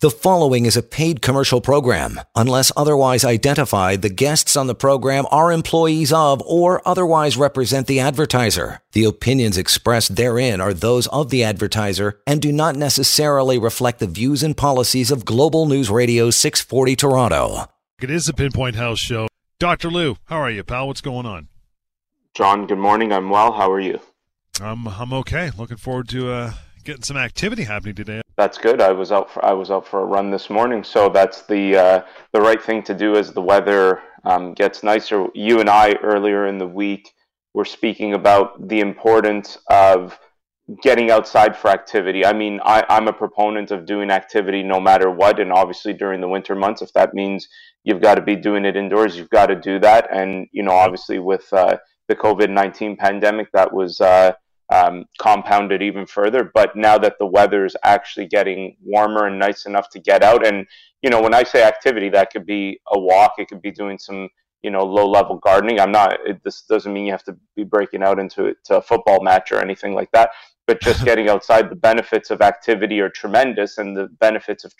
The following is a paid commercial program. Unless otherwise identified, the guests on the program are employees of or otherwise represent the advertiser. The opinions expressed therein are those of the advertiser and do not necessarily reflect the views and policies of Global News Radio 640 Toronto. It is the Pinpoint Health Show. Dr. Lou, how are you, pal? What's going on? John, good morning. I'm well. How are you? I'm I'm okay. Looking forward to uh, getting some activity happening today. That's good. I was out for I was out for a run this morning, so that's the uh, the right thing to do as the weather um, gets nicer. You and I earlier in the week were speaking about the importance of getting outside for activity. I mean, I, I'm a proponent of doing activity no matter what, and obviously during the winter months, if that means you've got to be doing it indoors, you've got to do that. And you know, obviously with uh, the COVID nineteen pandemic, that was uh, um, compounded even further. But now that the weather is actually getting warmer and nice enough to get out, and you know, when I say activity, that could be a walk, it could be doing some you know low level gardening. I'm not. It, this doesn't mean you have to be breaking out into to a football match or anything like that. But just getting outside, the benefits of activity are tremendous, and the benefits of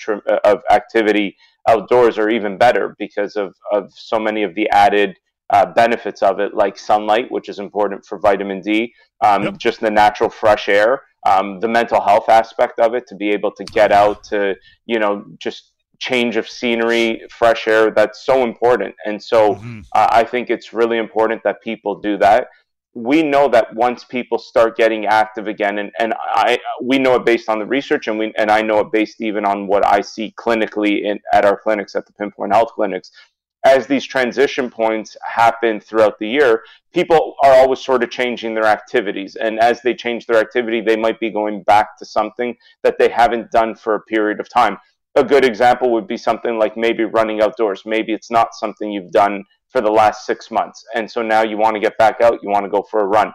of activity outdoors are even better because of of so many of the added uh, benefits of it, like sunlight, which is important for vitamin D, um, yep. just the natural fresh air, um, the mental health aspect of it, to be able to get out to, you know, just change of scenery, fresh air, that's so important. And so mm-hmm. uh, I think it's really important that people do that. We know that once people start getting active again, and, and I we know it based on the research, and we and I know it based even on what I see clinically in at our clinics at the Pinpoint Health clinics as these transition points happen throughout the year, people are always sort of changing their activities. And as they change their activity, they might be going back to something that they haven't done for a period of time. A good example would be something like maybe running outdoors. Maybe it's not something you've done for the last six months. And so now you want to get back out, you want to go for a run.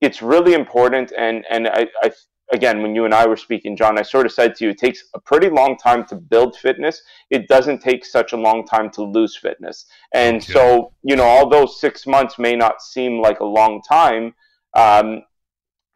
It's really important. And, and I, I again, when you and I were speaking, John, I sort of said to you, it takes a pretty long time to build fitness. It doesn't take such a long time to lose fitness. And okay. so, you know, although six months may not seem like a long time um,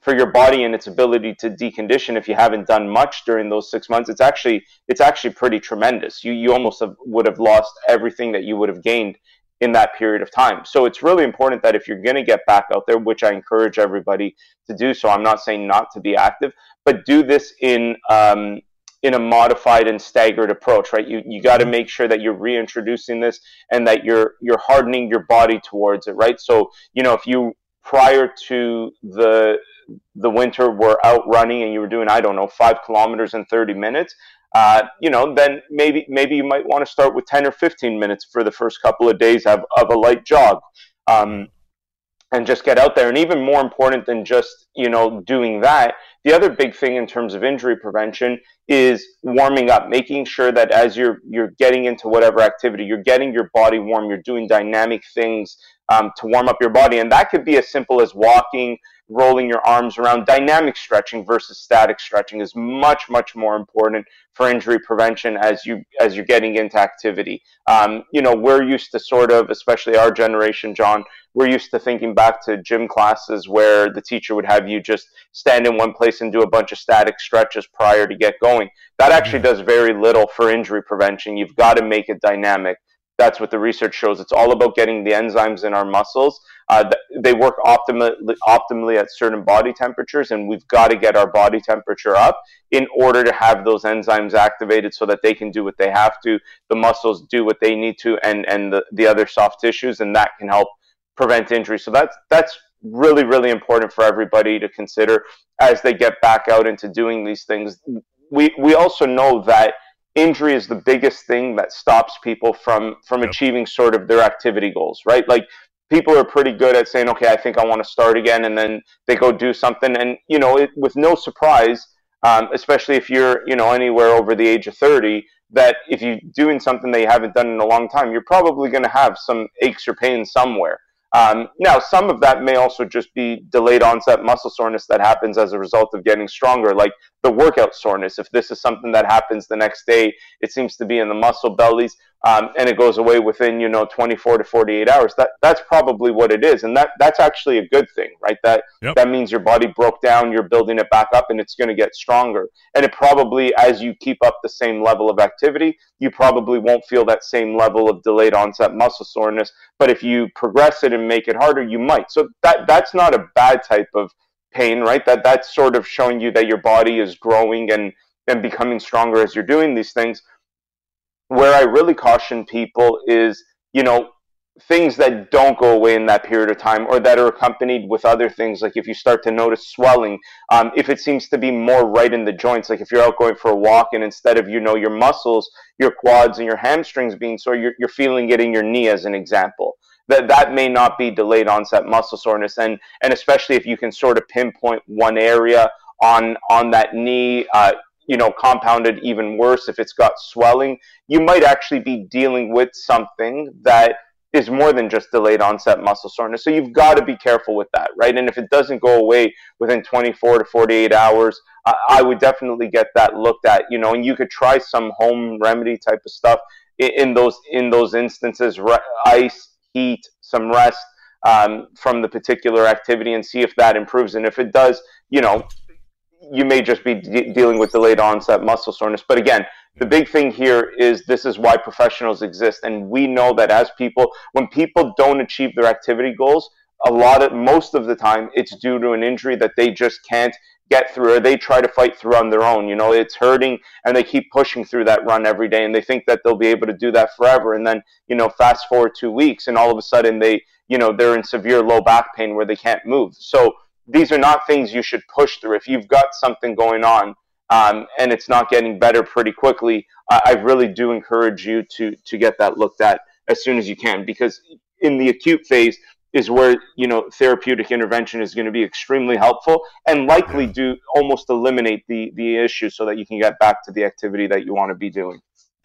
for your body and its ability to decondition, if you haven't done much during those six months, it's actually it's actually pretty tremendous. You you almost have, would have lost everything that you would have gained in that period of time. So it's really important that if you're going to get back out there, which I encourage everybody to do, so I'm not saying not to be active, but do this in um, in a modified and staggered approach, right? You you got to make sure that you're reintroducing this and that you're you're hardening your body towards it, right? So you know if you prior to the the winter were out running and you were doing I don't know five kilometers in 30 minutes, uh, you know, then maybe maybe you might want to start with 10 or 15 minutes for the first couple of days of, of a light jog. Um, and just get out there. And even more important than just, you know, doing that, the other big thing in terms of injury prevention is warming up, making sure that as you're you're getting into whatever activity, you're getting your body warm, you're doing dynamic things um, to warm up your body. And that could be as simple as walking, rolling your arms around. Dynamic stretching versus static stretching is much, much more important for injury prevention as you as you're getting into activity. Um, you know, we're used to sort of, especially our generation, John, we're used to thinking back to gym classes where the teacher would have you just stand in one place and do a bunch of static stretches prior to get going. That actually does very little for injury prevention. You've got to make it dynamic that's what the research shows. It's all about getting the enzymes in our muscles. Uh, they work optimally, optimally at certain body temperatures, and we've got to get our body temperature up in order to have those enzymes activated so that they can do what they have to, the muscles do what they need to, and, and the, the other soft tissues, and that can help prevent injury. So that's, that's really, really important for everybody to consider as they get back out into doing these things. We, we also know that injury is the biggest thing that stops people from from yep. achieving sort of their activity goals right? Like people are pretty good at saying okay i think i want to start again and then they go do something. And you know it, with no surprise um, especially if you're you know anywhere over the age of 30 that if you're doing something that you haven't done in a long time you're probably going to have some aches or pains somewhere. Um, now, some of that may also just be delayed onset muscle soreness that happens as a result of getting stronger, like the workout soreness. If this is something that happens the next day, it seems to be in the muscle bellies, um, and it goes away within you know 24 to 48 hours. That that's probably what it is, and that that's actually a good thing, right? That yep. that means your body broke down, you're building it back up, and it's going to get stronger. And it probably, as you keep up the same level of activity, you probably won't feel that same level of delayed onset muscle soreness. But if you progress it and make it harder, you might. So that that's not a bad type of pain, right? That that's sort of showing you that your body is growing and and becoming stronger as you're doing these things. Where I really caution people is, you know, things that don't go away in that period of time or that are accompanied with other things like if you start to notice swelling um, if it seems to be more right in the joints like if you're out going for a walk and instead of you know your muscles your quads and your hamstrings being sore you're, you're feeling it in your knee as an example that that may not be delayed onset muscle soreness. And and especially if you can sort of pinpoint one area on on that knee uh, you know compounded even worse if it's got swelling you might actually be dealing with something that is more than just delayed onset muscle soreness. So you've got to be careful with that right? And if it doesn't go away within 24 to 48 hours I, I would definitely get that looked at you know and you could try some home remedy type of stuff in, in those in those instances ice heat, some rest um, from the particular activity and see if that improves. And if it does, you know, you may just be de- dealing with delayed onset muscle soreness. But again, the big thing here is this is why professionals exist. And we know that as people, when people don't achieve their activity goals, a lot of most of the time it's due to an injury that they just can't get through or they try to fight through on their own. You know, it's hurting and they keep pushing through that run every day and they think that they'll be able to do that forever. And then, you know, fast forward two weeks and all of a sudden they, you know, they're in severe low back pain where they can't move. So these are not things you should push through. If you've got something going on, um, and it's not getting better pretty quickly, I, I really do encourage you to to get that looked at as soon as you can because in the acute phase, is where you know therapeutic intervention is going to be extremely helpful and likely do almost eliminate the the issue so that you can get back to the activity that you want to be doing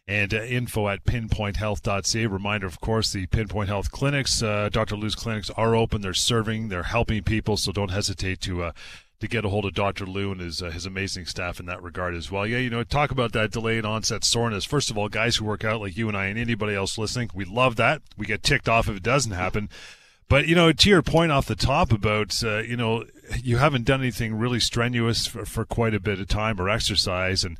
and uh, info at pinpointhealth.ca. Reminder, of course, the Pinpoint Health clinics, uh, Dr. Lou's clinics are open. They're serving, they're helping people, so don't hesitate to uh, to get a hold of Dr. Lou and his uh, his amazing staff in that regard as well. Yeah, you know, talk about that delayed onset soreness. First of all, guys who work out like you and I and anybody else listening, we love that. We get ticked off if it doesn't happen. But you know, to your point off the top about uh, you know you haven't done anything really strenuous for, for quite a bit of time or exercise, and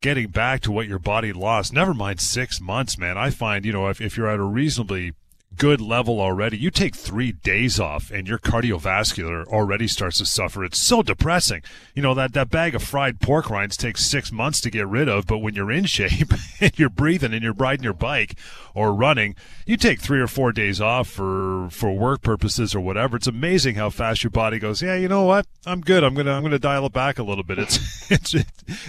getting back to what your body lost. Never mind six months, man. I find you know if, if you're at a reasonably good level already. You take three days off and your cardiovascular already starts to suffer. It's so depressing. You know, that, that bag of fried pork rinds takes six months to get rid of, but when you're in shape and you're breathing and you're riding your bike or running, you take three or four days off for, for work purposes or whatever. It's amazing how fast your body goes, yeah, you know what? I'm good. I'm going to, I'm going to dial it back a little bit. It's, it's,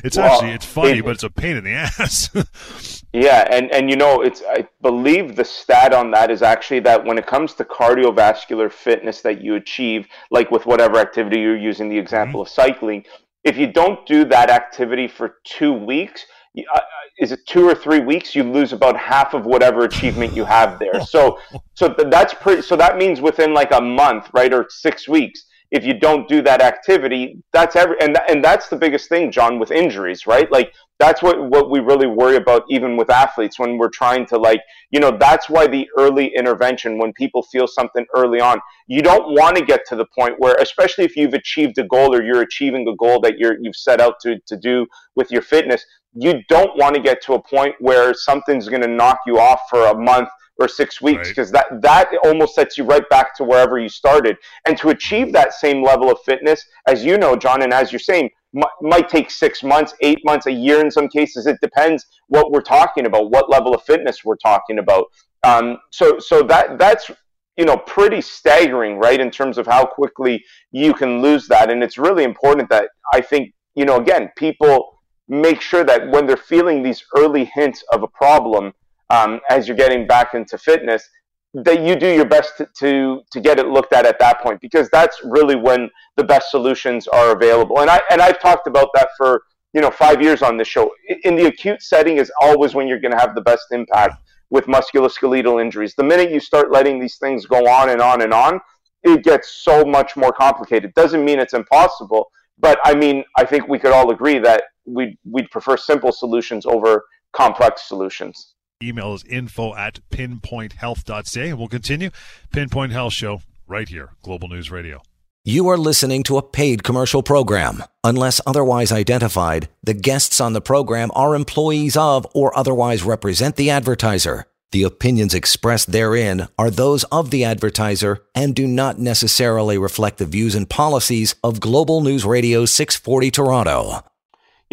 it's well, actually, it's funny, it, but it's a pain in the ass. yeah. And, and you know, it's, I believe the stat on that is actually actually that when it comes to cardiovascular fitness that you achieve, like with whatever activity you're using, the example mm-hmm. of cycling, if you don't do that activity for two weeks, uh, is it two or three weeks? You lose about half of whatever achievement you have there. So, so that's pretty. So that means within like a month, right, or six weeks, if you don't do that activity, that's every and and that's the biggest thing, John, with injuries, right? Like that's what what we really worry about, even with athletes, when we're trying to like, you know, that's why the early intervention, when people feel something early on, you don't want to get to the point where, especially if you've achieved a goal or you're achieving a goal that you're you've set out to to do with your fitness, you don't want to get to a point where something's going to knock you off for a month or six weeks because right. that that almost sets you right back to wherever you started. And to achieve that same level of fitness, as you know, John, and as you're saying, m- might take six months, eight months, a year in some cases. It depends what we're talking about, what level of fitness we're talking about. Um, so so that that's you know pretty staggering, right, in terms of how quickly you can lose that. And it's really important that I think you know again people make sure that when they're feeling these early hints of a problem um, as you're getting back into fitness that you do your best to, to, to get it looked at at that point because that's really when the best solutions are available. And i and i've talked about that for you know five years on the show. In the acute setting is always when you're going to have the best impact with musculoskeletal injuries. The minute you start letting these things go on and on and on it gets so much more complicated. Doesn't mean it's impossible But I mean, I think we could all agree that we'd, we'd prefer simple solutions over complex solutions. Email is info at pinpointhealth.ca. And we'll continue. Pinpoint Health Show right here, Global News Radio. You are listening to a paid commercial program. Unless otherwise identified, the guests on the program are employees of or otherwise represent the advertiser. The opinions expressed therein are those of the advertiser and do not necessarily reflect the views and policies of Global News Radio 640 Toronto.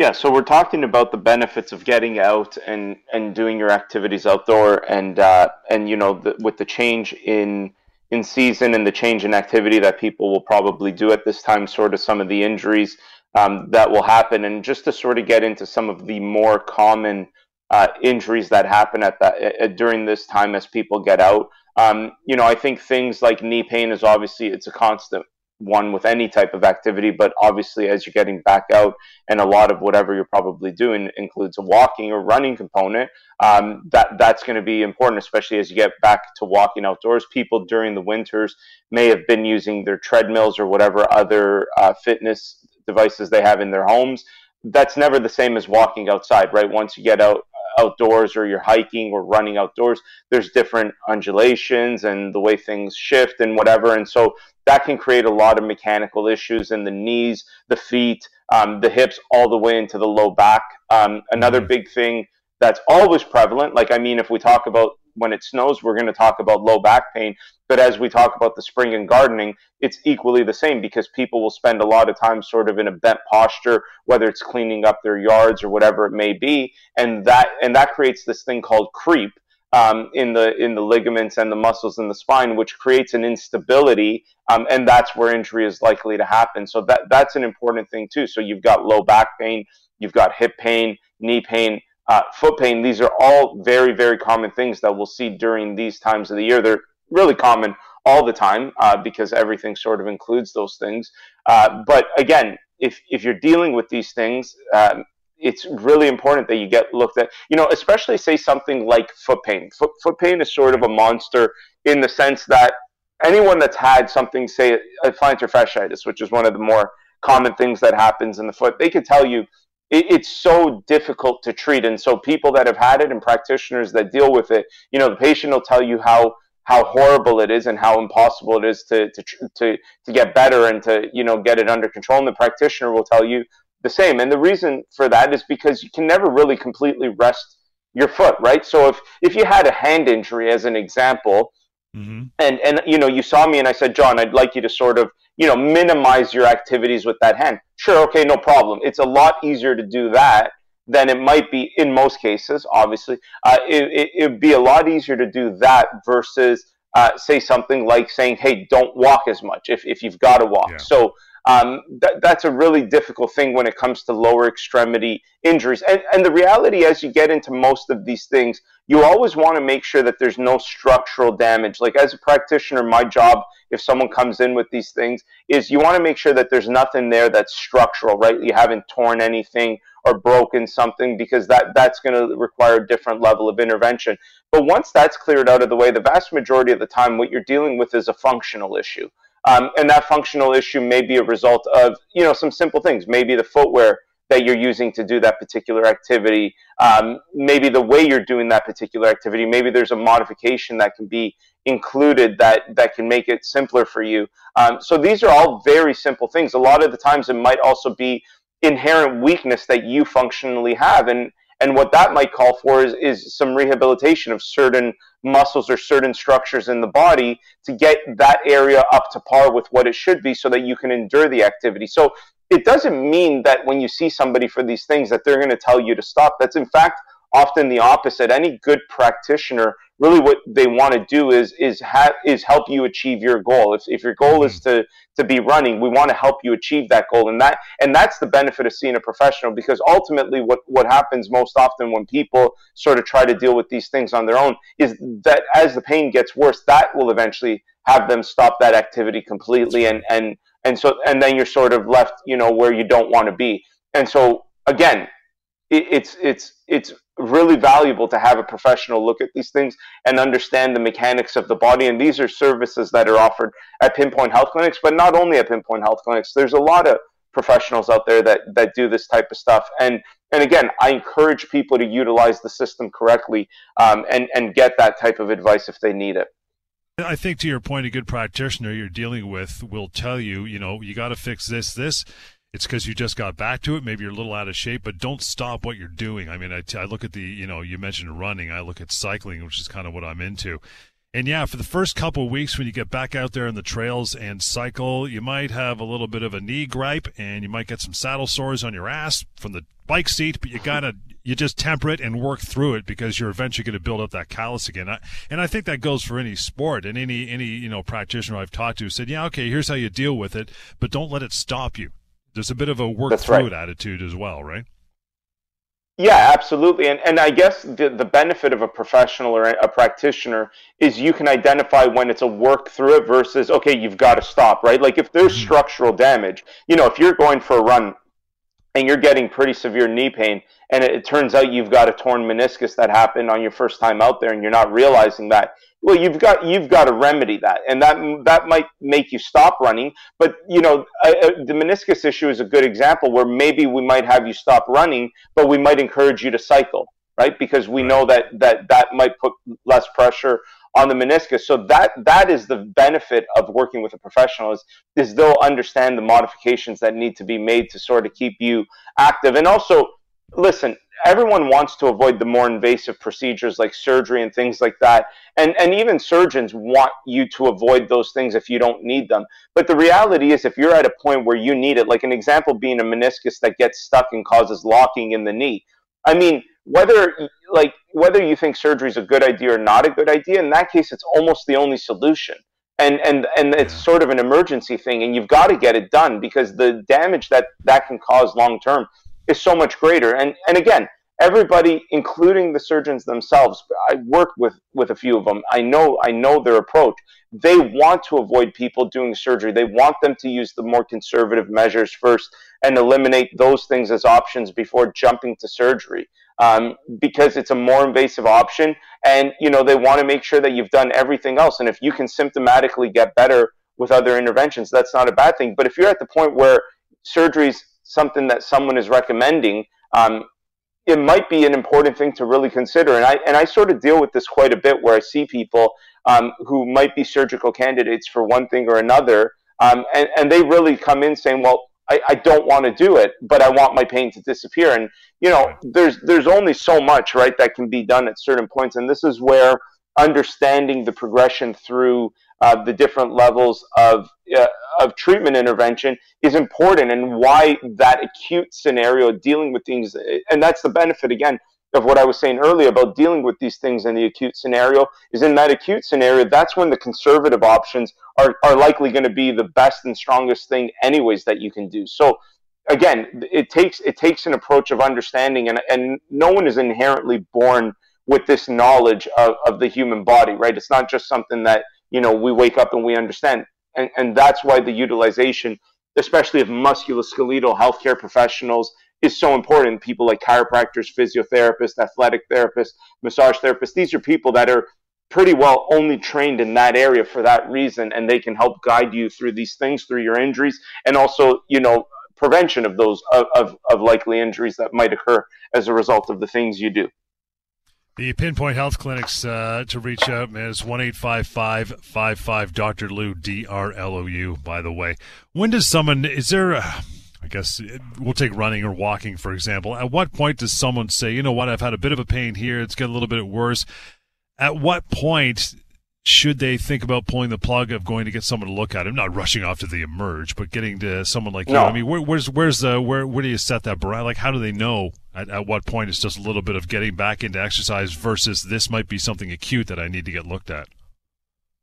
Yeah, so we're talking about the benefits of getting out and, and doing your activities outdoor, and uh, and you know the, with the change in in season and the change in activity that people will probably do at this time, sort of some of the injuries um, that will happen, and just to sort of get into some of the more common uh, injuries that happen at that uh, during this time as people get out. Um, you know, I think things like knee pain is obviously it's a constant one with any type of activity, but obviously as you're getting back out and a lot of whatever you're probably doing includes a walking or running component, um, that that's going to be important, especially as you get back to walking outdoors. People during the winters may have been using their treadmills or whatever other uh, fitness devices they have in their homes. That's never the same as walking outside, right? Once you get out outdoors or you're hiking or running outdoors, there's different undulations and the way things shift and whatever. And so that can create a lot of mechanical issues in the knees, the feet, um, the hips, all the way into the low back. Um, another mm-hmm. big thing that's always prevalent, like, I mean, if we talk about when it snows, we're going to talk about low back pain. But as we talk about the spring and gardening, it's equally the same because people will spend a lot of time sort of in a bent posture, whether it's cleaning up their yards or whatever it may be, and that and that creates this thing called creep. Um, in the in the ligaments and the muscles in the spine, which creates an instability, um, and that's where injury is likely to happen. So that that's an important thing too. So you've got low back pain, you've got hip pain, knee pain, uh, foot pain, these are all very, very common things that we'll see during these times of the year. They're really common all the time uh, because everything sort of includes those things. Uh, but again, if, if you're dealing with these things, um, it's really important that you get looked at, you know, especially say something like foot pain. Foot, foot pain is sort of a monster in the sense that anyone that's had something, say, a plantar fasciitis, which is one of the more common things that happens in the foot, they could tell you it, it's so difficult to treat. And so people that have had it and practitioners that deal with it, you know, the patient will tell you how how horrible it is and how impossible it is to to to to get better and to you know get it under control. And the practitioner will tell you the same. And the reason for that is because you can never really completely rest your foot, right? So if if you had a hand injury as an example, mm-hmm. and and you know you saw me and I said, John, I'd like you to sort of you know, minimize your activities with that hand. Sure, okay, no problem. It's a lot easier to do that than it might be in most cases, obviously. Uh, it, it, would be a lot easier to do that versus, uh, say, something like saying, hey, don't walk as much if, if you've got to walk. Yeah. So um, that, that's a really difficult thing when it comes to lower extremity injuries. And, and the reality, as you get into most of these things, you always want to make sure that there's no structural damage. Like as a practitioner, my job, if someone comes in with these things, is you want to make sure that there's nothing there that's structural, right? You haven't torn anything or broken something because that that's going to require a different level of intervention. But once that's cleared out of the way, the vast majority of the time, what you're dealing with is a functional issue. Um, and that functional issue may be a result of, you know, some simple things. Maybe the footwear that you're using to do that particular activity, um, maybe the way you're doing that particular activity, maybe there's a modification that can be included that, that can make it simpler for you. Um, so these are all very simple things. A lot of the times it might also be inherent weakness that you functionally have. And, and what that might call for is, is some rehabilitation of certain muscles or certain structures in the body to get that area up to par with what it should be so that you can endure the activity. So it doesn't mean that when you see somebody for these things that they're going to tell you to stop. That's in fact often the opposite. Any good practitioner, really, what they want to do is is have is help you achieve your goal. If, if your goal is mm-hmm. to to be running, we want to help you achieve that goal, and that and that's the benefit of seeing a professional because ultimately, what what happens most often when people sort of try to deal with these things on their own is that as the pain gets worse, that will eventually have them stop that activity completely, and and and so and then you're sort of left, you know, where you don't want to be, and so again it's it's it's really valuable to have a professional look at these things and understand the mechanics of the body. And these are services that are offered at Pinpoint Health Clinics, but not only at Pinpoint Health Clinics. There's a lot of professionals out there that that do this type of stuff. And and again, I encourage people to utilize the system correctly um, and and get that type of advice if they need it. I think to your point, a good practitioner you're dealing with will tell you, you know, you got to fix this, this. It's because you just got back to it. Maybe you're a little out of shape, but don't stop what you're doing. I mean, I, look at the, you know, you mentioned running. I look at cycling, which is kind of what I'm into. And yeah, for the first couple of weeks when you get back out there on the trails and cycle, you might have a little bit of a knee gripe and you might get some saddle sores on your ass from the bike seat, but you gotta you just temper it and work through it because you're eventually going to build up that callus again. I, and I think that goes for any sport and any any you know practitioner I've talked to said, yeah, okay, here's how you deal with it, but don't let it stop you. There's a bit of a work That's through right. it attitude as well, right? Yeah, absolutely. And and I guess the, the benefit of a professional or a practitioner is you can identify when it's a work through it versus okay, you've got to stop, right? Like if there's mm-hmm. structural damage, you know, if you're going for a run and you're getting pretty severe knee pain and it, it turns out you've got a torn meniscus that happened on your first time out there and you're not realizing that, well you've got you've got to remedy that and that that might make you stop running but you know the meniscus issue is a good example where maybe we might have you stop running but we might encourage you to cycle right? Because we know that that that might put less pressure on the meniscus. So that that is the benefit of working with a professional is, is they'll understand the modifications that need to be made to sort of keep you active. And also listen everyone wants to avoid the more invasive procedures like surgery and things like that. And, and even surgeons want you to avoid those things if you don't need them. But the reality is, if you're at a point where you need it, like an example being a meniscus that gets stuck and causes locking in the knee, I mean, whether like whether you think surgery is a good idea or not a good idea, in that case, it's almost the only solution. And, and and it's sort of an emergency thing, and you've got to get it done because the damage that that can cause long term is so much greater. And and again, everybody, including the surgeons themselves, I work with with a few of them. I know I know their approach. They want to avoid people doing surgery. They want them to use the more conservative measures first and eliminate those things as options before jumping to surgery. Um, because it's a more invasive option, and you know they want to make sure that you've done everything else. And if you can symptomatically get better with other interventions, that's not a bad thing. But if you're at the point where surgery is something that someone is recommending, um, it might be an important thing to really consider. And I and I sort of deal with this quite a bit, where I see people um, who might be surgical candidates for one thing or another, um, and and they really come in saying, well. I, I don't want to do it, but I want my pain to disappear. And you know, there's there's only so much, right, that can be done at certain points. And this is where understanding the progression through uh, the different levels of uh, of treatment intervention is important, and why that acute scenario dealing with things, and that's the benefit again of what I was saying earlier about dealing with these things in the acute scenario is in that acute scenario, that's when the conservative options are, are likely going to be the best and strongest thing anyways that you can do. So again, it takes it takes an approach of understanding and, and no one is inherently born with this knowledge of, of the human body, right? It's not just something that you know we wake up and we understand. And, and that's why the utilization especially of musculoskeletal healthcare professionals is so important. People like chiropractors physiotherapists athletic therapists massage therapists these are people that are pretty well only trained in that area for that reason and they can help guide you through these things through your injuries and also you know prevention of those of, of, of likely injuries that might occur as a result of the things you do the Pinpoint Health Clinics uh, to reach out is one eight five five five five Dr. Lou D R L O U. By the way, when does someone is there? A, I guess we'll take running or walking for example. At what point does someone say, you know what, I've had a bit of a pain here, it's getting a little bit worse? At what point should they think about pulling the plug of going to get someone to look at him? Not rushing off to the emerge, but getting to someone like no. you. I mean, where, where's where's the where where do you set that bar? Like, how do they know at, at what point it's just a little bit of getting back into exercise versus this might be something acute that I need to get looked at?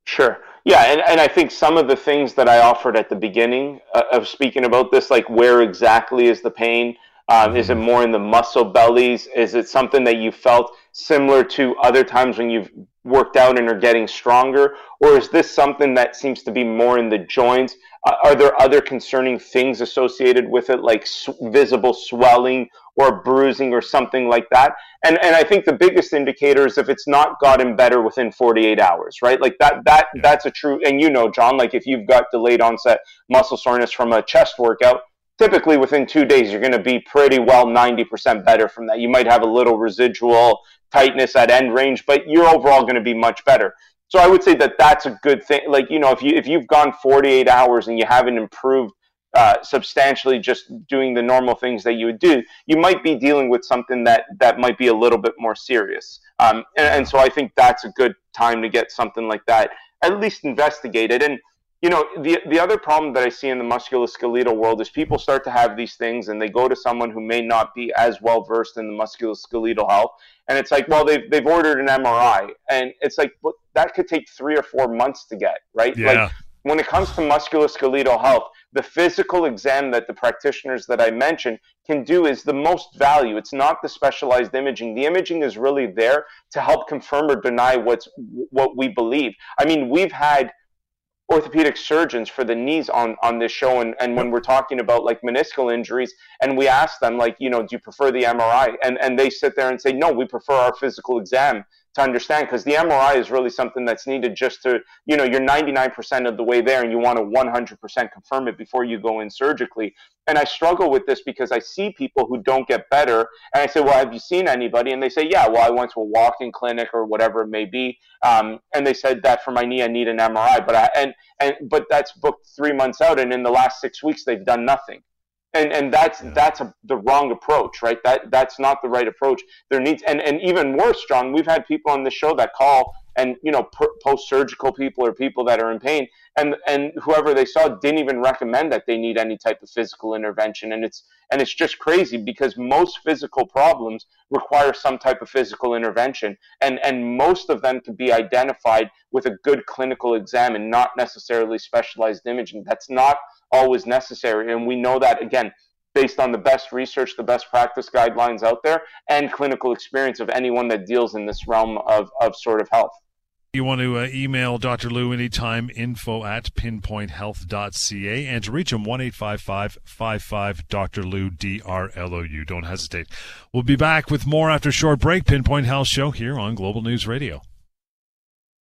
Sure. Yeah, and, and I think some of the things that I offered at the beginning uh, of speaking about this, like where exactly is the pain? Um. Is it mm-hmm. more in the muscle bellies? Is it something that you felt similar to other times when you've worked out and are getting stronger? Or is this something that seems to be more in the joints? Uh, are there other concerning things associated with it, like visible swelling or bruising or something like that? And and I think the biggest indicator is if it's not gotten better within 48 hours, right? Like that that that's a true. And you know, John, like if you've got delayed onset muscle soreness from a chest workout, typically within two days you're going to be pretty well 90% better from that. You might have a little residual tightness at end range, but you're overall going to be much better. So I would say that that's a good thing. Like you know, if you if you've gone 48 hours and you haven't improved uh, substantially just doing the normal things that you would do, you might be dealing with something that that might be a little bit more serious. Um, and, and, so I think that's a good time to get something like that at least investigated. And you know, the the other problem that I see in the musculoskeletal world is people start to have these things and they go to someone who may not be as well versed in the musculoskeletal health, and it's like, well, they've they've ordered an MRI, and it's like, well, that could take three or four months to get, right? Yeah. Like when it comes to musculoskeletal health, the physical exam that the practitioners that I mentioned can do is the most value. It's not the specialized imaging. The imaging is really there to help confirm or deny what's what we believe. I mean, we've had orthopedic surgeons for the knees on on this show and, and when we're talking about like meniscal injuries and we ask them like you know do you prefer the mri and and they sit there and say no we prefer our physical exam to understand because the MRI is really something that's needed just to, you know, you're 99% of the way there and you want to 100% confirm it before you go in surgically. And I struggle with this because I see people who don't get better and I say, well, have you seen anybody? And they say, yeah, well, I went to a walk-in clinic or whatever it may be. Um, and they said that for my knee, I need an MRI, but I, and, and, but that's booked three months out. And in the last six weeks, they've done nothing and and that's yeah. that's a, the wrong approach right? That that's not the right approach. There needs and and even worse john we've had people on the show that call and you know post surgical people or people that are in pain and and whoever they saw didn't even recommend that they need any type of physical intervention. And it's and it's just crazy because most physical problems require some type of physical intervention and and most of them can be identified with a good clinical exam and not necessarily specialized imaging. That's not always necessary and we know that again based on the best research, the best practice guidelines out there, and clinical experience of anyone that deals in this realm of, of sort of health. You want to uh, email Dr. Lou anytime, info at pinpointhealth.ca, and to reach him, 1 55 Dr. Lou, D R L O U. Don't hesitate. We'll be back with more after a short break. Pinpoint Health Show here on Global News Radio.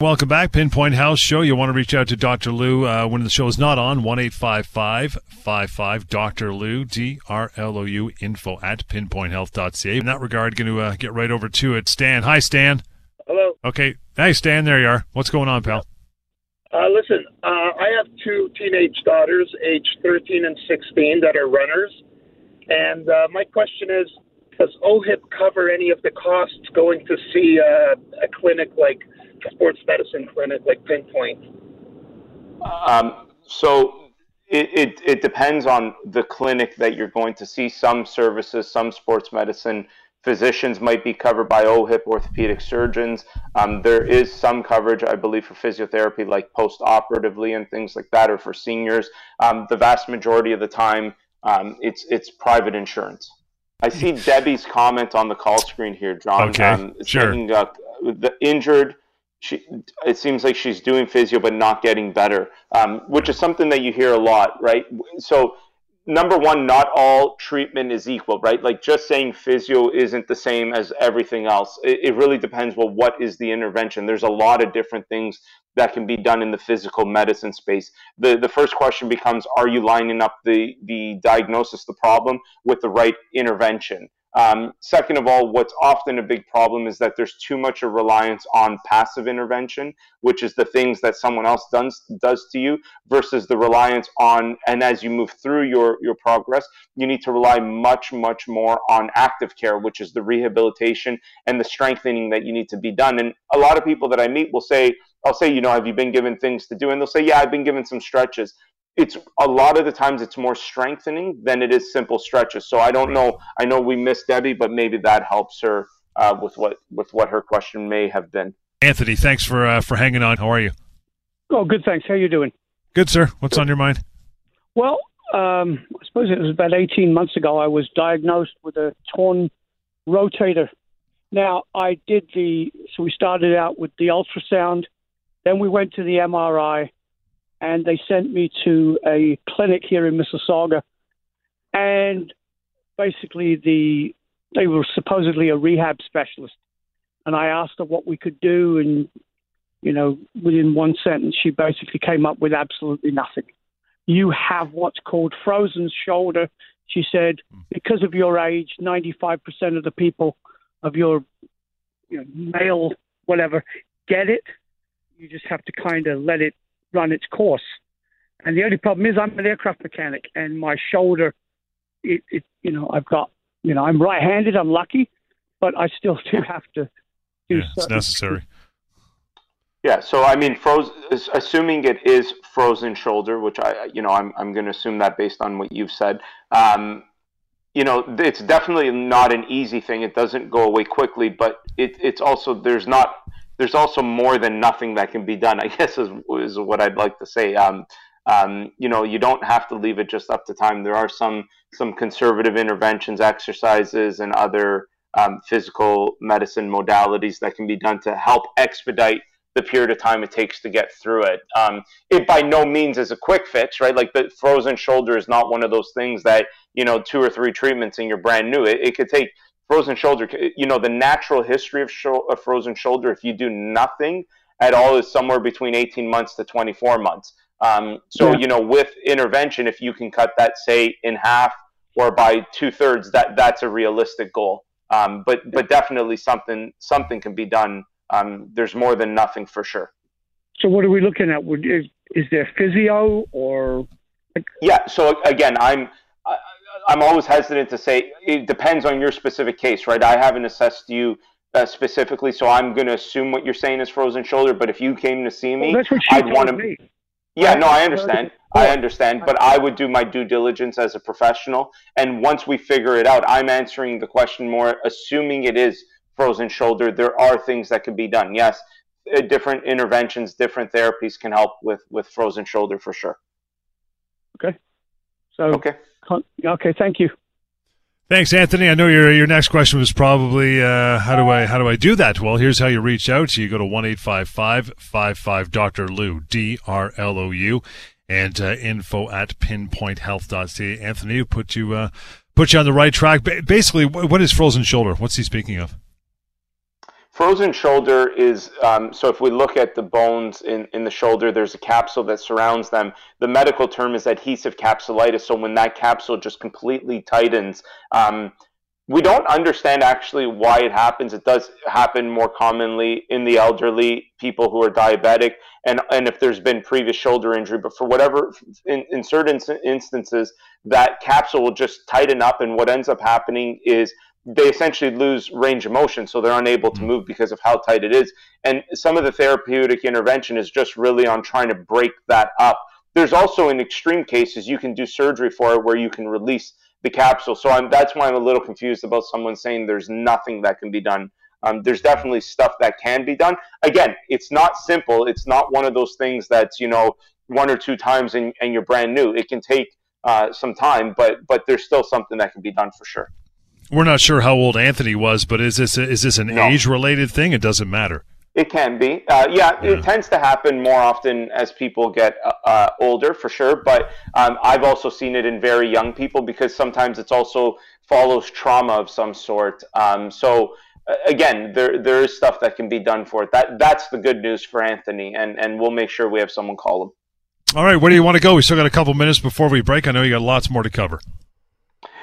Welcome back, Pinpoint Health Show. You want to reach out to Dr. Lou uh, when the show is not on, 1 55 Dr. Lou, D R L O U, info at pinpointhealth.ca. In that regard, going to uh, get right over to it. Stan. Hi, Stan. Hello. Okay. Hey, Stan, there you are. What's going on, pal? Uh, listen, uh, I have two teenage daughters, age 13 and 16, that are runners. And uh, my question is Does OHIP cover any of the costs going to see a, a clinic like sports medicine clinic like Pinpoint? Um, so it, it, it depends on the clinic that you're going to see. Some services, some sports medicine Physicians might be covered by OHIP, orthopedic surgeons. Um, there is some coverage, I believe, for physiotherapy, like post operatively and things like that, or for seniors. Um, the vast majority of the time, um, it's it's private insurance. I see Debbie's comment on the call screen here, John. Okay, um, sure. Saying, uh, the injured, she, it seems like she's doing physio but not getting better, um, which is something that you hear a lot, right? So number one, not all treatment is equal, right? Like just saying physio isn't the same as everything else. It, it, really depends. Well, what is the intervention? There's a lot of different things that can be done in the physical medicine space. The the first question becomes: Are you lining up the the diagnosis, the problem, with the right intervention? Um, second of all, what's often a big problem is that there's too much of reliance on passive intervention, which is the things that someone else does does to you, versus the reliance on. And as you move through your your progress, you need to rely much much more on active care, which is the rehabilitation and the strengthening that you need to be done. And a lot of people that I meet will say, I'll say, you know, have you been given things to do? And they'll say, yeah, I've been given some stretches it's a lot of the times it's more strengthening than it is simple stretches. So I don't know. I know we missed Debbie, but maybe that helps her uh, with what with what her question may have been. Anthony, thanks for uh, for hanging on. How are you? Oh, good. Thanks. How you doing? Good, sir. What's good. on your mind? Well, um, I suppose it was about eighteen months ago. I was diagnosed with a torn rotator. Now I did the so we started out with the ultrasound, then we went to the MRI and they sent me to a clinic here in Mississauga, and basically the they were supposedly a rehab specialist, and I asked her what we could do, and you know, within one sentence, she basically came up with absolutely nothing. You have what's called frozen shoulder. She said, because of your age, 95% of the people of your you know, male, whatever, get it. You just have to kind of let it run its course. And the only problem is I'm an aircraft mechanic and my shoulder, it, it you know, I've got, you know, I'm right-handed. I'm lucky, but I still do have to do. Yeah, it's necessary. Yeah, so I mean, frozen. Assuming it is frozen shoulder, which I, you know, I'm I'm going to assume that based on what you've said. Um, you know, it's definitely not an easy thing. It doesn't go away quickly, but it, it's also there's not there's also more than nothing that can be done. I guess is is what I'd like to say. Um, um, you know, you don't have to leave it just up to time. There are some some conservative interventions, exercises, and other um, physical medicine modalities that can be done to help expedite the period of time it takes to get through it. Um, it by no means is a quick fix, right? Like the frozen shoulder is not one of those things that you know two or three treatments and you're brand new. It, it could take frozen shoulder. You know the natural history of sho- a frozen shoulder, if you do nothing at all, is somewhere between 18 months to 24 months. Um, so yeah. you know with intervention, if you can cut that say in half or by two thirds, that that's a realistic goal. Um, but but definitely something something can be done um, there's more than nothing for sure. So what are we looking at? Would, is, is there physio or? Yeah. So again, I'm I'm always hesitant to say it depends on your specific case, right? I haven't assessed you uh, specifically, so I'm going to assume what you're saying is frozen shoulder. But if you came to see me, well, I'd want to. Me. Yeah, no, I understand. I understand, but I would do my due diligence as a professional. And once we figure it out, I'm answering the question more, assuming it is frozen shoulder, there are things that can be done. Yes, uh, different interventions, different therapies can help with with frozen shoulder for sure. Okay. So okay. Okay. Thank you. Thanks, Anthony. I know your your next question was probably uh, how do I how do I do that? Well, here's how you reach out. You go to one eight five five five five Dr. Lou D R L O U and uh, info at pinpointhealth.ca. Anthony, put you uh, put you on the right track. Basically, what is frozen shoulder? What's he speaking of? Frozen shoulder is um, so if we look at the bones in, in the shoulder, there's a capsule that surrounds them. The medical term is adhesive capsulitis. So when that capsule just completely tightens, um, we don't understand actually why it happens. It does happen more commonly in the elderly, people who are diabetic, and, and if there's been previous shoulder injury. But for whatever, in, in certain instances, that capsule will just tighten up, and what ends up happening is they essentially lose range of motion, so they're unable to mm. move because of how tight it is. And some of the therapeutic intervention is just really on trying to break that up. There's also, in extreme cases, you can do surgery for it where you can release the capsule. So I'm, that's why I'm a little confused about someone saying there's nothing that can be done. Um, there's definitely stuff that can be done. Again, it's not simple. It's not one of those things that's you know one or two times and, and you're brand new. It can take uh, some time, but but there's still something that can be done for sure. We're not sure how old Anthony was, but is this is this an no. age related thing? It doesn't matter. It can be. Uh, yeah, yeah, it tends to happen more often as people get uh, uh, older, for sure. But um, I've also seen it in very young people because sometimes it's also follows trauma of some sort. Um, so again, there there is stuff that can be done for it. That that's the good news for Anthony, and and we'll make sure we have someone call him. All right, where do you want to go? We still got a couple minutes before we break. I know you got lots more to cover.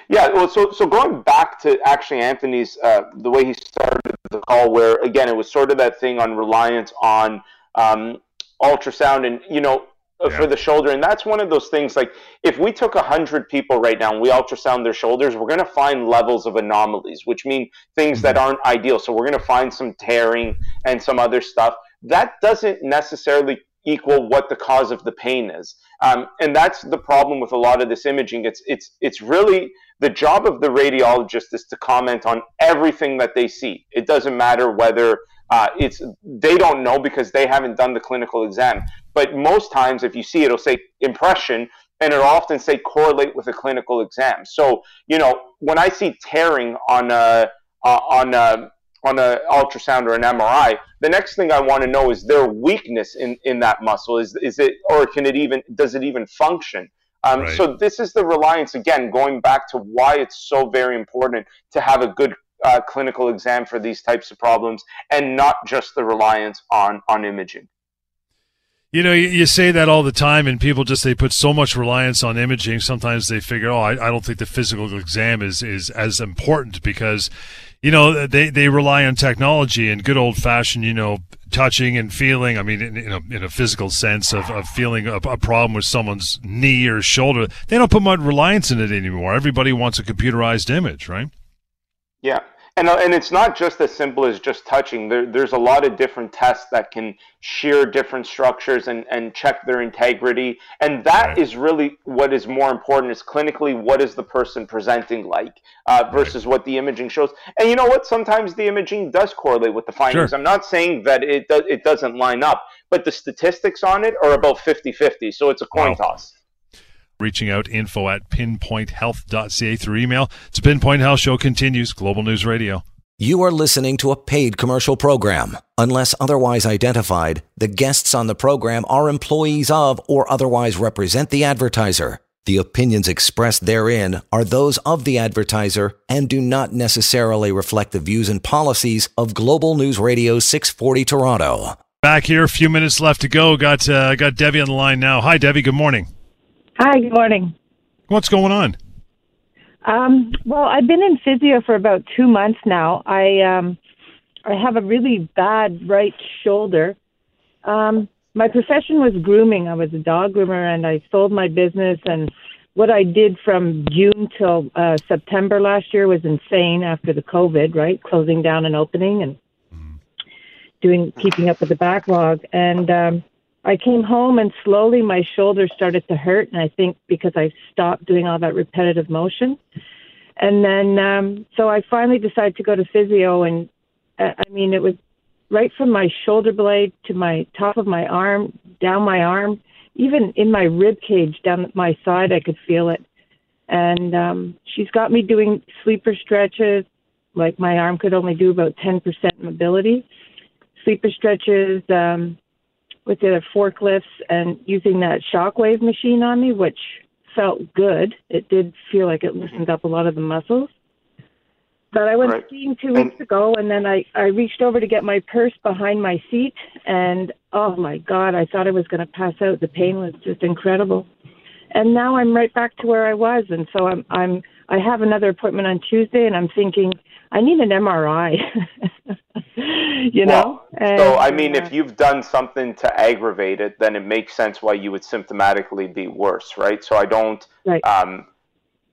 Yeah, well, so so going back to actually Anthony's uh, the way he started the call, where again it was sort of that thing on reliance on um, ultrasound, and you know uh, yeah. for the shoulder, and that's one of those things. Like if we took hundred people right now and we ultrasound their shoulders, we're going to find levels of anomalies, which mean things mm-hmm. that aren't ideal. So we're going to find some tearing and some other stuff. That doesn't necessarily equal what the cause of the pain is. Um, and that's the problem with a lot of this imaging. It's it's it's really the job of the radiologist is to comment on everything that they see. It doesn't matter whether uh, it's they don't know because they haven't done the clinical exam. But most times, if you see it, it'll say impression, and it'll often say correlate with a clinical exam. So you know when I see tearing on a uh, on a on an ultrasound or an MRI, the next thing I want to know is their weakness in, in that muscle. Is is it or can it even does it even function? Um, right. So this is the reliance again, going back to why it's so very important to have a good uh, clinical exam for these types of problems, and not just the reliance on on imaging. You know, you, you, say that all the time, and people just they put so much reliance on imaging. Sometimes they figure, oh, I, I don't think the physical exam is is as important because, you know, they they rely on technology and good old fashioned, you know, touching and feeling. I mean, in, in, a, in a physical sense of, of feeling a, a problem with someone's knee or shoulder. They don't put much reliance in it anymore. Everybody wants a computerized image, right? Yeah, and, uh, and it's not just as simple as just touching. There, there's a lot of different tests that can shear different structures and, and check their integrity. And that right. is really what is more important is clinically what is the person presenting like uh, versus right. what the imaging shows. And you know what? Sometimes the imaging does correlate with the findings. Sure. I'm not saying that it, do, it doesn't line up, but the statistics on it are about 50 50. So it's a coin wow. toss reaching out info at pinpointhealth.ca through email. It's Pinpoint Health Show continues, Global News Radio. You are listening to a paid commercial program. Unless otherwise identified, the guests on the program are employees of or otherwise represent the advertiser. The opinions expressed therein are those of the advertiser and do not necessarily reflect the views and policies of Global News Radio 640 Toronto. Back here, a few minutes left to go. Got uh, got Debbie on the line now. Hi, Debbie. Good morning. Hi, good morning. What's going on? Um, well, I've been in physio for about two months now. I um, I have a really bad right shoulder. Um, my profession was grooming. I was a dog groomer, and I sold my business. And what I did from June till uh, September last year was insane. After the COVID, right, closing down and opening, and mm-hmm. doing keeping up with the backlog. And um, I came home and slowly my shoulder started to hurt, and I think because I stopped doing all that repetitive motion. And then, um, so I finally decided to go to physio, and uh, I mean, it was right from my shoulder blade to my top of my arm, down my arm, even in my rib cage down my side, I could feel it. And um, she's got me doing sleeper stretches, like my arm could only do about 10% mobility. Sleeper stretches, um, with the forklifts and using that shockwave machine on me, which felt good. It did feel like it loosened up a lot of the muscles. But I went right. skiing two weeks ago, and then I I reached over to get my purse behind my seat, and oh my God, I thought I was going to pass out. The pain was just incredible. And now I'm right back to where I was, and so I'm I'm I have another appointment on Tuesday, and I'm thinking I need an MRI. you know. Well, so I mean, if you've done something to aggravate it, then it makes sense why you would symptomatically be worse, right? So I don't. Right. Um,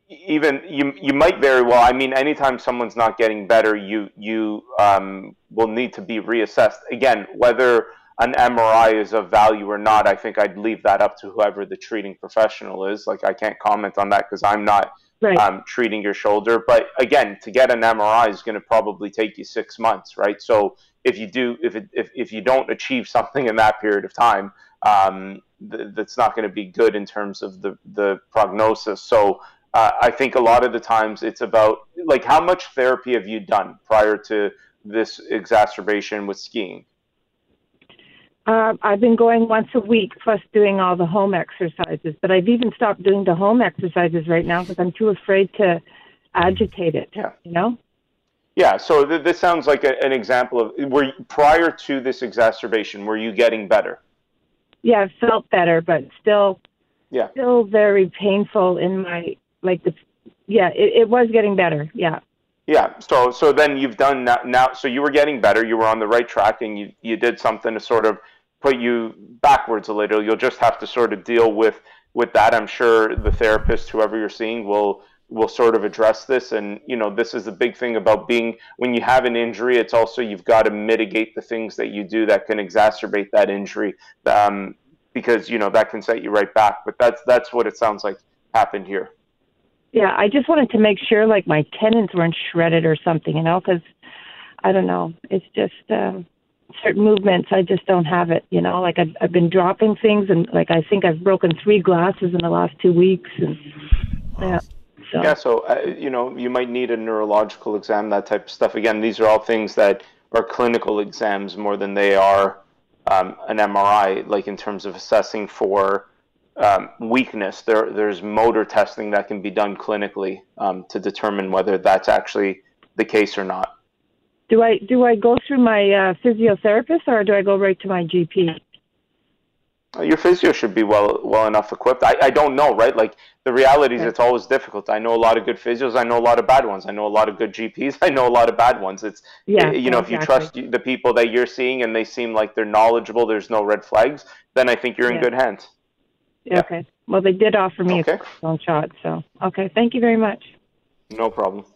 even you, you might very well. I mean, anytime someone's not getting better, you you um, will need to be reassessed again. Whether an MRI is of value or not, I think I'd leave that up to whoever the treating professional is. Like I can't comment on that because I'm not right. um, treating your shoulder. But again, to get an MRI is going to probably take you six months, right? So if you do, if it, if if you don't achieve something in that period of time, um, th- that's not going to be good in terms of the the prognosis. So. Uh, I think a lot of the times it's about like how much therapy have you done prior to this exacerbation with skiing? Uh, I've been going once a week, plus doing all the home exercises. But I've even stopped doing the home exercises right now because I'm too afraid to agitate it. Yeah. You know. Yeah. So th- this sounds like a, an example of were you, prior to this exacerbation, were you getting better? Yeah, I felt better, but still, yeah, still very painful in my like the. Yeah, it, it was getting better. Yeah. Yeah. So so then you've done now, now. So you were getting better. You were on the right track, and you you did something to sort of put you backwards a little. You'll just have to sort of deal with with that. I'm sure the therapist, whoever you're seeing, will will sort of address this. And you know, this is the big thing about being when you have an injury. It's also you've got to mitigate the things that you do that can exacerbate that injury, um, because you know that can set you right back. But that's that's what it sounds like happened here. Yeah, I just wanted to make sure like my tendons weren't shredded or something, you know, because I don't know. It's just. Um, certain movements I just don't have it. You know, like I've I've been dropping things and like I think I've broken three glasses in the last two weeks and yeah. So. Yeah, so uh, you know, you might need a neurological exam, that type of stuff. Again, these are all things that are clinical exams more than they are um, an MRI, like in terms of assessing for um, weakness. There, there's motor testing that can be done clinically um, to determine whether that's actually the case or not. Do I do I go through my uh, physiotherapist or do I go right to my GP? your physio should be well well enough equipped. I, I don't know, right? Like the reality is, it's always difficult. I know a lot of good physios. I know a lot of bad ones. I know a lot of good GPs. I know a lot of bad ones. It's yeah, you know, exactly. if you trust the people that you're seeing and they seem like they're knowledgeable, there's no red flags, then I think you're in yeah. good hands. Yeah. Okay. Well, they did offer me okay. a long shot, so okay. Thank you very much. No problem.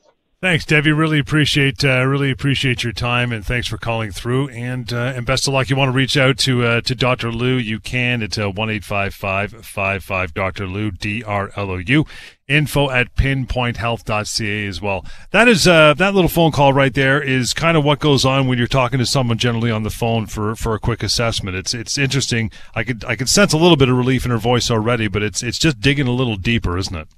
Thanks, Debbie. Really appreciate uh, really appreciate your time, and thanks for calling through. And uh, and best of luck. You want to reach out to uh, to Dr. Lou? You can. It's uh, one eight five five five five Dr. Lou D R L O U. Info at pinpointhealth.ca as well. That is uh, that little phone call right there is kind of what goes on when you're talking to someone generally on the phone for, for a quick assessment. It's it's interesting. I could I could sense a little bit of relief in her voice already, but it's it's just digging a little deeper, isn't it?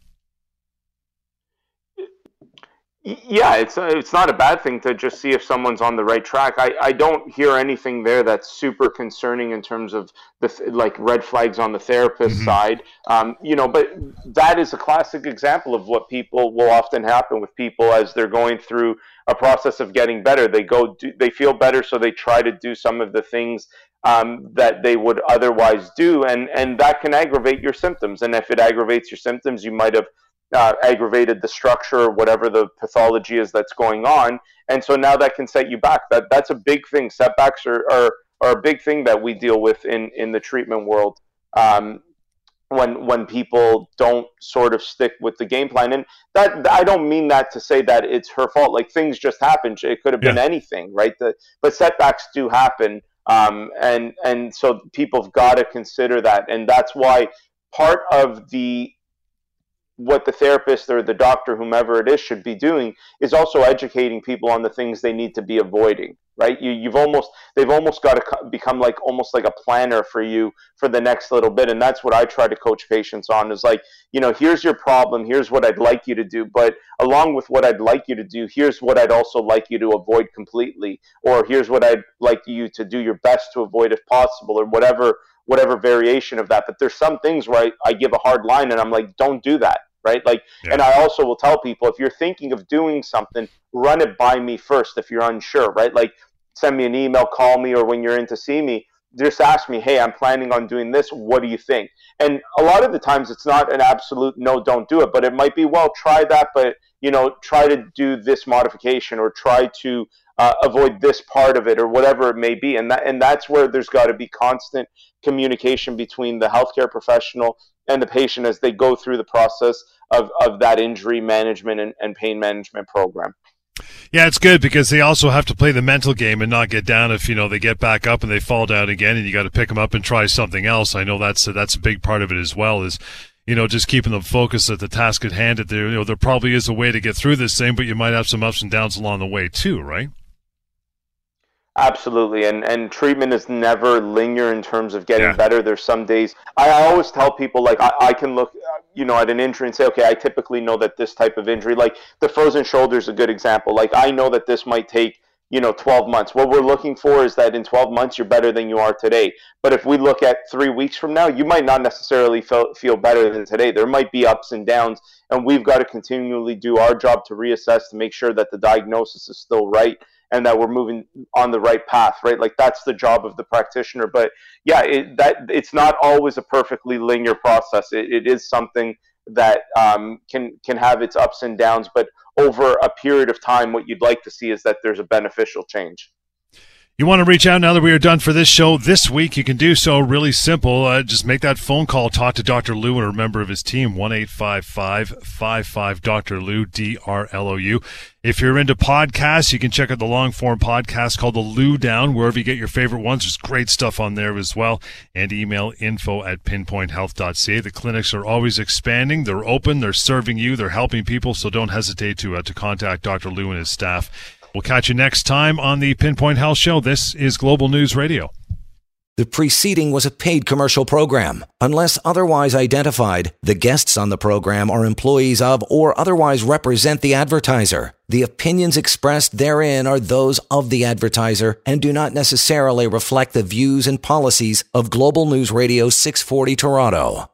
Yeah, it's uh, it's not a bad thing to just see if someone's on the right track. I, I don't hear anything there that's super concerning in terms of the like red flags on the therapist mm-hmm. side. Um, you know, but that is a classic example of what people will often happen with people as they're going through a process of getting better. They go do, they feel better, so they try to do some of the things um, that they would otherwise do, and and that can aggravate your symptoms. And if it aggravates your symptoms, you might have uh, aggravated the structure, whatever the pathology is that's going on, and so now that can set you back. That that's a big thing. Setbacks are are, are a big thing that we deal with in in the treatment world. Um, when when people don't sort of stick with the game plan, and that I don't mean that to say that it's her fault. Like things just happen. It could have been yeah. anything, right? The, but setbacks do happen, um, and and so people have got to consider that, and that's why part of the what the therapist or the doctor, whomever it is, should be doing is also educating people on the things they need to be avoiding. Right? You, you've almost they've almost got to become like almost like a planner for you for the next little bit, and that's what I try to coach patients on. Is like, you know, here's your problem, here's what I'd like you to do, but along with what I'd like you to do, here's what I'd also like you to avoid completely, or here's what I'd like you to do your best to avoid if possible, or whatever whatever variation of that. But there's some things where I, I give a hard line and I'm like, don't do that right? Like, yeah. and I also will tell people if you're thinking of doing something, run it by me first if you're unsure, right? Like, send me an email, call me, or when you're in to see me, just ask me, hey, I'm planning on doing this. What do you think? And a lot of the times it's not an absolute no, don't do it, but it might be, well, try that, but you know, try to do this modification or try to uh, avoid this part of it or whatever it may be. And that and that's where there's got to be constant communication between the healthcare professional and the patient as they go through the process of, of that injury management and, and pain management program. Yeah, it's good because they also have to play the mental game and not get down if you know they get back up and they fall down again, and you got to pick them up and try something else. I know that's that's a big part of it as well. Is you know just keeping them focused at the task at hand. That there you know there probably is a way to get through this thing, but you might have some ups and downs along the way too, right? Absolutely, and and treatment is never linear in terms of getting yeah. better. There's some days I always tell people like I, I can look, uh, you know, at an injury and say, okay, I typically know that this type of injury, like the frozen shoulder, is a good example. Like I know that this might take you know 12 months. What we're looking for is that in 12 months you're better than you are today. But if we look at three weeks from now, you might not necessarily feel feel better than today. There might be ups and downs, and we've got to continually do our job to reassess to make sure that the diagnosis is still right and that we're moving on the right path right? Like that's the job of the practitioner. But yeah it, that it's not always a perfectly linear process. It, it is something that um, can can have its ups and downs but over a period of time what you'd like to see is that there's a beneficial change you want to reach out now that we are done for this show this week? You can do so really simple. Uh, just make that phone call, talk to Dr. Lou and a member of his team, 1 55 Dr. Lou, D R L O U. If you're into podcasts, you can check out the long form podcast called The Lou Down, wherever you get your favorite ones. There's great stuff on there as well. And email info at pinpointhealth.ca. The clinics are always expanding. They're open. They're serving you. They're helping people. So don't hesitate to, uh, to contact Dr. Lou and his staff. We'll catch you next time on the Pinpoint Health Show. This is Global News Radio. The preceding was a paid commercial program. Unless otherwise identified, the guests on the program are employees of or otherwise represent the advertiser. The opinions expressed therein are those of the advertiser and do not necessarily reflect the views and policies of Global News Radio 640 Toronto.